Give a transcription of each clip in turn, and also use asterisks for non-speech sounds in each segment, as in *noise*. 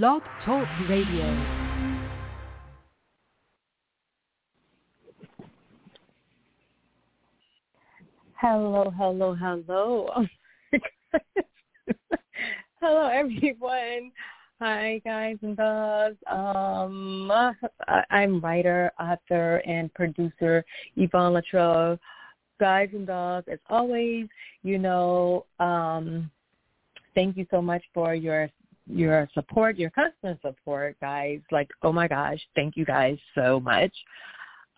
Blog Talk Radio. Hello, hello, hello. *laughs* hello, everyone. Hi, guys and dolls. Um, I'm writer, author, and producer Yvonne Latrell. Guys and dolls, as always, you know, um, thank you so much for your your support, your constant support, guys. Like, oh my gosh, thank you guys so much.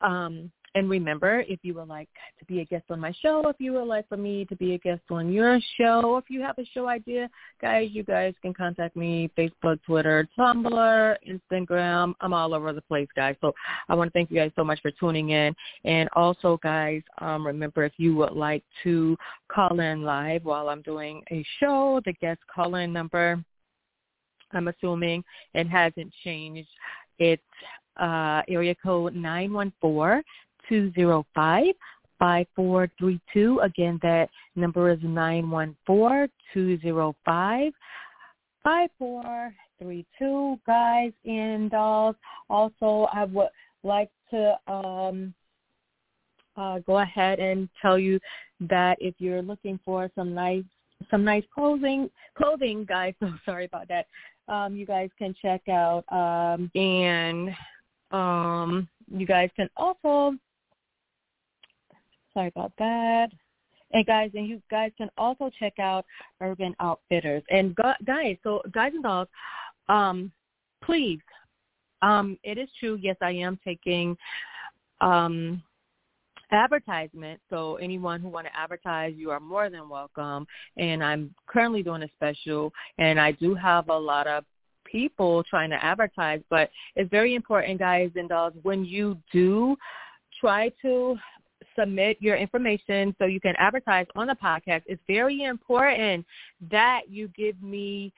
Um, and remember, if you would like to be a guest on my show, if you would like for me to be a guest on your show, if you have a show idea, guys, you guys can contact me, Facebook, Twitter, Tumblr, Instagram. I'm all over the place, guys. So I want to thank you guys so much for tuning in. And also, guys, um, remember if you would like to call in live while I'm doing a show, the guest call-in number, I'm assuming it hasn't changed. It's uh, area code 914 205 5432. Again, that number is 914 205 5432. Guys and dolls, also I would like to um, uh, go ahead and tell you that if you're looking for some nice some nice clothing clothing guys *laughs* so sorry about that um you guys can check out um and um you guys can also Sorry about that. And guys, and you guys can also check out Urban Outfitters. And guys, so guys and dolls, um, please, um, it is true. Yes, I am taking um, advertisement. So anyone who want to advertise, you are more than welcome. And I'm currently doing a special, and I do have a lot of people trying to advertise. But it's very important, guys and dolls, when you do try to submit your information so you can advertise on the podcast. It's very important that you give me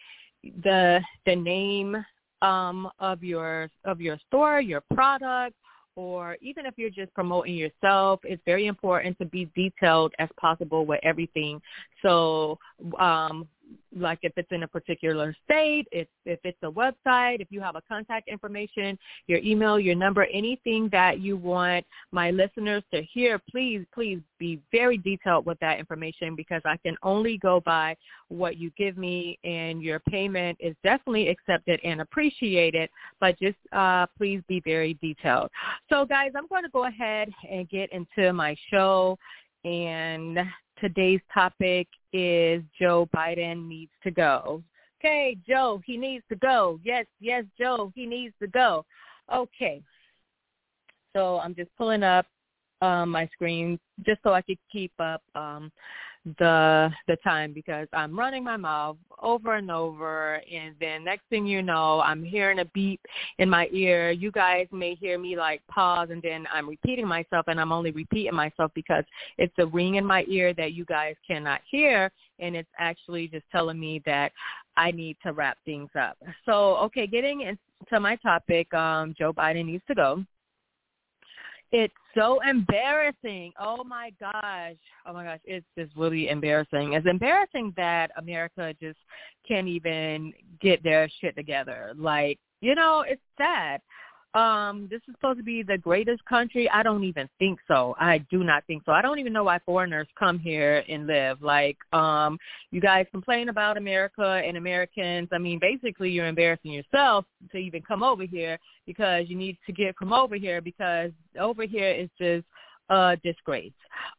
the the name um, of your of your store, your product, or even if you're just promoting yourself, it's very important to be detailed as possible with everything. So um, like if it's in a particular state, if if it's a website, if you have a contact information, your email, your number, anything that you want my listeners to hear, please, please be very detailed with that information because I can only go by what you give me and your payment is definitely accepted and appreciated, but just uh, please be very detailed. So guys, I'm going to go ahead and get into my show and today's topic is Joe Biden needs to go. Okay, Joe, he needs to go. Yes, yes, Joe, he needs to go. Okay. So I'm just pulling up um, my screen just so I could keep up um, the the time because I'm running my mouth over and over and then next thing you know I'm hearing a beep in my ear. You guys may hear me like pause and then I'm repeating myself and I'm only repeating myself because it's a ring in my ear that you guys cannot hear and it's actually just telling me that I need to wrap things up. So okay, getting into my topic, um, Joe Biden needs to go. It's so embarrassing. Oh my gosh. Oh my gosh. It's just really embarrassing. It's embarrassing that America just can't even get their shit together. Like, you know, it's sad um, this is supposed to be the greatest country. I don't even think so. I do not think so. I don't even know why foreigners come here and live. Like, um, you guys complain about America and Americans. I mean, basically you're embarrassing yourself to even come over here because you need to get from over here because over here is just a disgrace.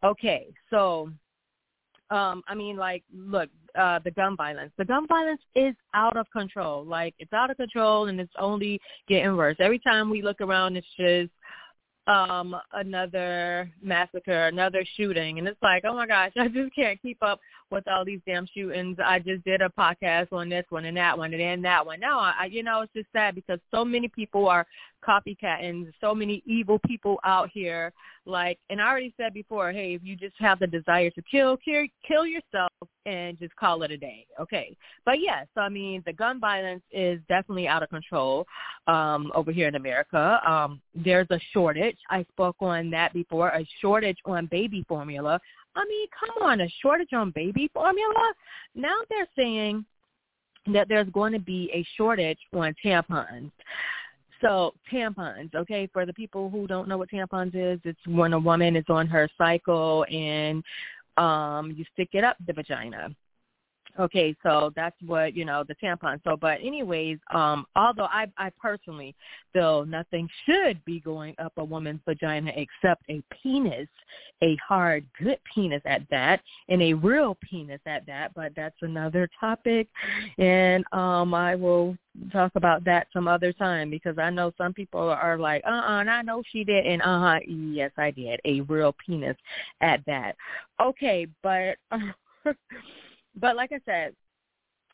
Okay, so um i mean like look uh the gun violence. The gun violence is out of control. Like it's out of control and it's only getting worse. Every time we look around it's just um another massacre another shooting. And it's like oh my gosh *laughs* i just can't keep up with all these damn shootings. I just did a podcast on this one and that one and then that one. Now i you know it's just sad because so many people are copycatting. So many evil people out here. Like and i already said before hey if you just have the desire to kill kill kill yourself and just call it a day. Okay. But yes i mean the gun violence is definitely out of control um over here in america. Um there's a shortage. I spoke on that before a shortage on baby formula. I mean come on a shortage on baby formula? Now they're saying that there's going to be a shortage on tampons. So tampons, okay, for the people who don't know what tampons is, it's when a woman is on her cycle and um you stick it up the vagina. Okay, so that's what, you know, the tampon. So but anyways, um, although I I personally feel nothing should be going up a woman's vagina except a penis, a hard, good penis at that, and a real penis at that, but that's another topic and um I will talk about that some other time because I know some people are like, uh uh and I know she did and uh huh yes I did. A real penis at that. Okay, but *laughs* but like I said,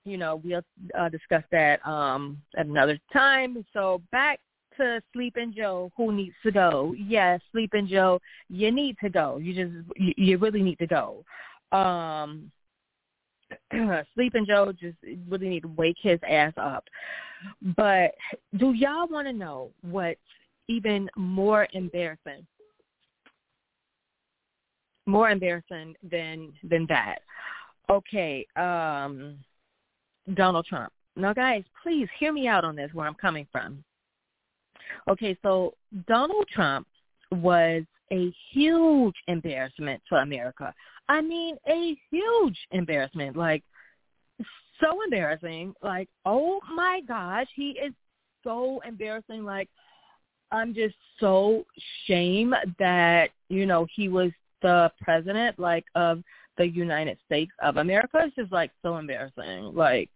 you know, we'll uh, discuss that um, at another time. So back to Sleeping Joe, who needs to go? Yes, Sleeping Joe, you need to go. You just, you, really need to go. Um, *clears throat* Sleeping Joe just really need to wake his ass up. But do y'all want to know what's even more embarrassing? More embarrassing than than that. Okay, um, Donald Trump. Now, guys, please hear me out on this, where I'm coming from. Okay, so Donald Trump was a huge embarrassment to America. I mean, a huge embarrassment. Like, so embarrassing. Like, oh my gosh, he is so embarrassing. Like, I'm just so shame that, you know, he was the president, like, of the United States of America is just like so embarrassing. Like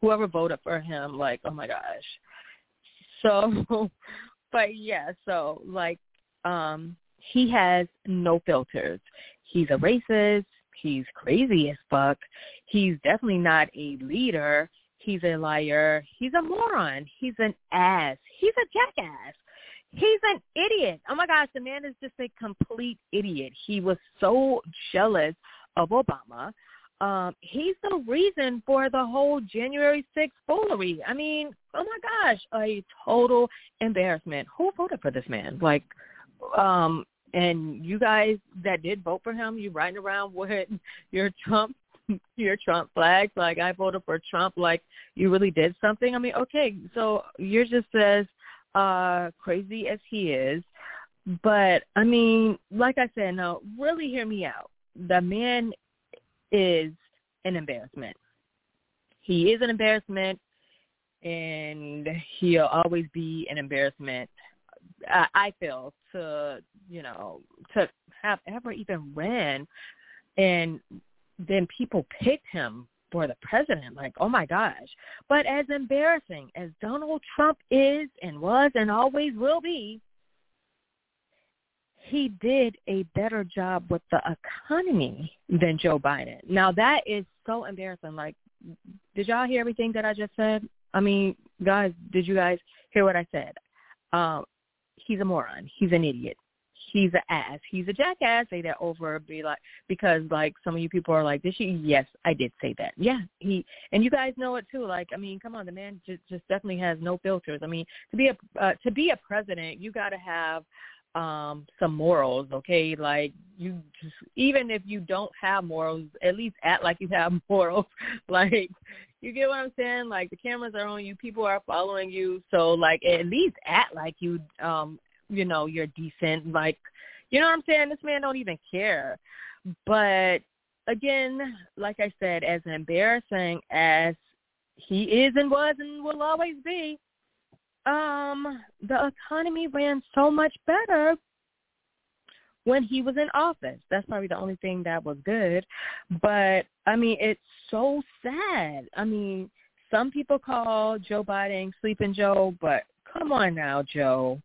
whoever voted for him, like oh my gosh. So, *laughs* but yeah, so like um he has no filters. He's a racist. He's crazy as fuck. He's definitely not a leader. He's a liar. He's a moron. He's an ass. He's a jackass. He's an idiot. Oh my gosh, the man is just a complete idiot. He was so jealous of Obama. Um, he's the reason for the whole January 6th foolery. I mean, oh my gosh, a total embarrassment. Who voted for this man? Like, um, and you guys that did vote for him, you riding around *laughs* with your Trump your Trump flags, like I voted for Trump, like you really did something. I mean, okay, so you're just as uh crazy as he is. But I mean, like I said, no, really hear me out the man is an embarrassment. He is an embarrassment, and he'll always be an embarrassment. I, feel to you know to have ever even ran, and then people picked him for the president. Like, oh my gosh! But as embarrassing as Donald Trump is and was and always will be, he did a better job with the economy than Joe Biden. Now that is so embarrassing. Like, did y'all hear everything that I just said? I mean, guys, did you guys hear what I said? Um, he's a moron. He's an idiot. He's an ass. He's a jackass. Say that over, be like because like some of you people are like, did she? Yes, I did say that. Yeah, he and you guys know it too. Like, I mean, come on, the man just just definitely has no filters. I mean, to be a uh, to be a president, you got to have um some morals okay? Like you just even if you don't have morals at least act like you have *laughs* morals. Like you get what i'm saying? Like the cameras are on you people are following you. So like at least act like you um you know you're decent. Like you know what i'm saying? This man don't even care. But again like i said as embarrassing as he is and was and will always be um, the economy ran so much better when he was in office. That's probably the only thing that was good. But I mean, it's so sad. I mean, some people call Joe Biden Sleeping Joe, but come on now, Joe.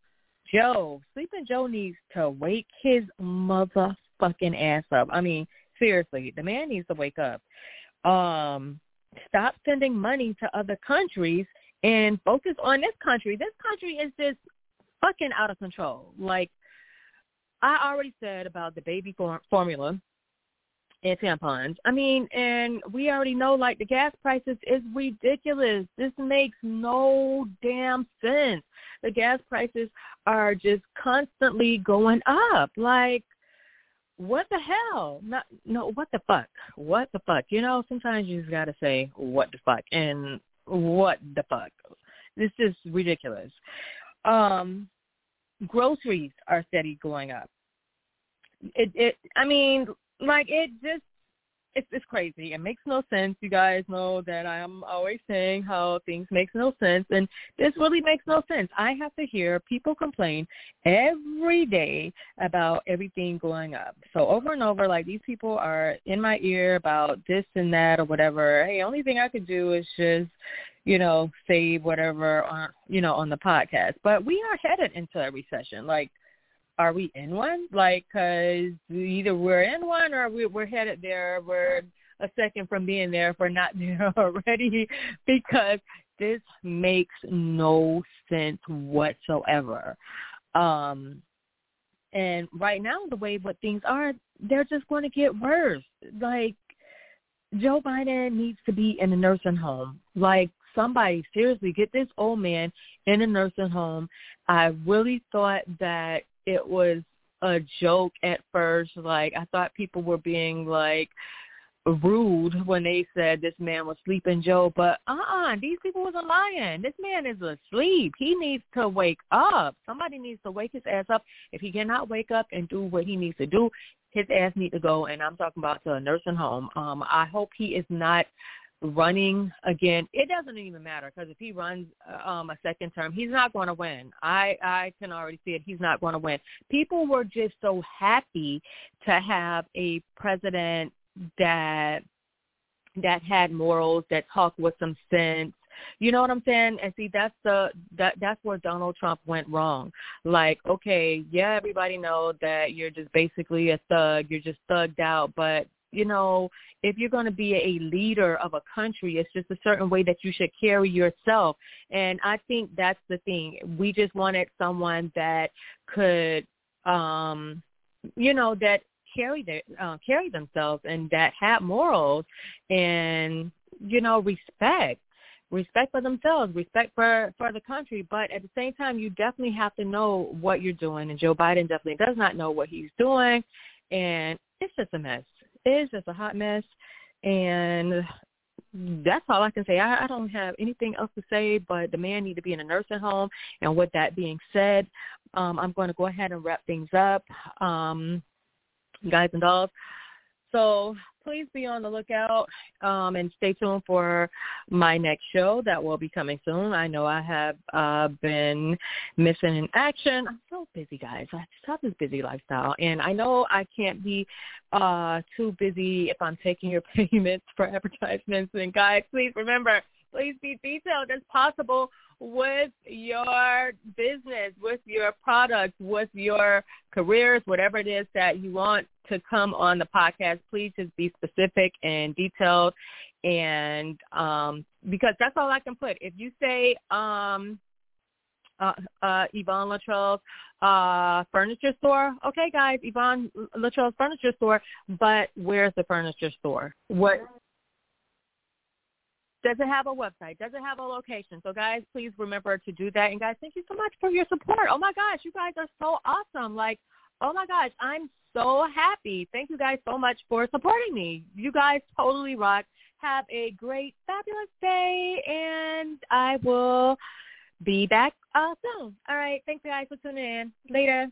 Joe, Sleeping Joe needs to wake his motherfucking ass up. I mean, seriously, the man needs to wake up. Um, stop sending money to other countries and focus on this country. This country is just fucking out of control. Like I already said about the baby formula and tampons. I mean, and we already know like the gas prices is ridiculous. This makes no damn sense. The gas prices are just constantly going up. Like what the hell? Not no what the fuck? What the fuck? You know, sometimes you just got to say what the fuck. And what the fuck? This is ridiculous. Um, groceries are steady going up. It, it, I mean, like it just it's it's crazy. It makes no sense. You guys know that I'm always saying how things makes no sense, and this really makes no sense. I have to hear people complain every day about everything going up. So over and over, like these people are in my ear about this and that or whatever. Hey, only thing I could do is just you know, say whatever on, you know, on the podcast. But we are headed into a recession. Like, are we in one? Like, cause either we're in one or we, we're headed there. We're a second from being there if we're not *laughs* there already because this makes no sense whatsoever. Um, and right now, the way what things are, they're just going to get worse. Like, Joe Biden needs to be in a nursing home. Like, somebody seriously get this old man in a nursing home. I really thought that it was a joke at first. Like I thought people were being like rude when they said this man was sleeping Joe, but uh-uh, these people was lying. This man is asleep. He needs to wake up. Somebody needs to wake his ass up. If he cannot wake up and do what he needs to do, his ass need to go, and I'm talking about to a nursing home. Um, I hope he is not running again, it doesn't even matter because if he runs uh, um, a second term, he's not going to win. I I can already see it. He's not going to win. People were just so happy to have a president that that had morals, that talked with some sense. You know what I'm saying? And see, that's the that that's where Donald Trump went wrong. Like, okay, yeah, everybody know that you're just basically a thug. You're just thugged out, but you know, if you're going to be a leader of a country, it's just a certain way that you should carry yourself. And I think that's the thing. We just wanted someone that could, um, you know, that carry their uh, carry themselves and that had morals and you know respect respect for themselves, respect for for the country, but at the same time, you definitely have to know what you're doing. And Joe Biden definitely does not know what he's doing, and it's just a mess is just a hot mess, and that's all I can say. I, I don't have anything else to say, but the man need to be in a nursing home. And with that being said, um, I'm going to go ahead and wrap things up, um, guys and dolls. So please be on the lookout um, and stay tuned for my next show that will be coming soon. I know I have uh, been missing in action. I'm so busy, guys. I just have this busy lifestyle, and I know I can't be uh, too busy if I'm taking your *laughs* payments for advertisements. And guys, please remember, please be detailed as possible with your business, with your products, with your careers, whatever it is that you want to come on the podcast, please just be specific and detailed. And um, because that's all I can put. If you say um, uh, uh, Yvonne Latrell's uh, furniture store, okay, guys, Yvonne Latrell's furniture store, but where's the furniture store? What does it have a website? Does it have a location? So guys, please remember to do that. And guys, thank you so much for your support. Oh my gosh, you guys are so awesome. Like, oh my gosh, I'm so happy. Thank you guys so much for supporting me. You guys totally rock. Have a great, fabulous day, and I will be back uh, soon. All right. Thanks, guys, for tuning in. Later.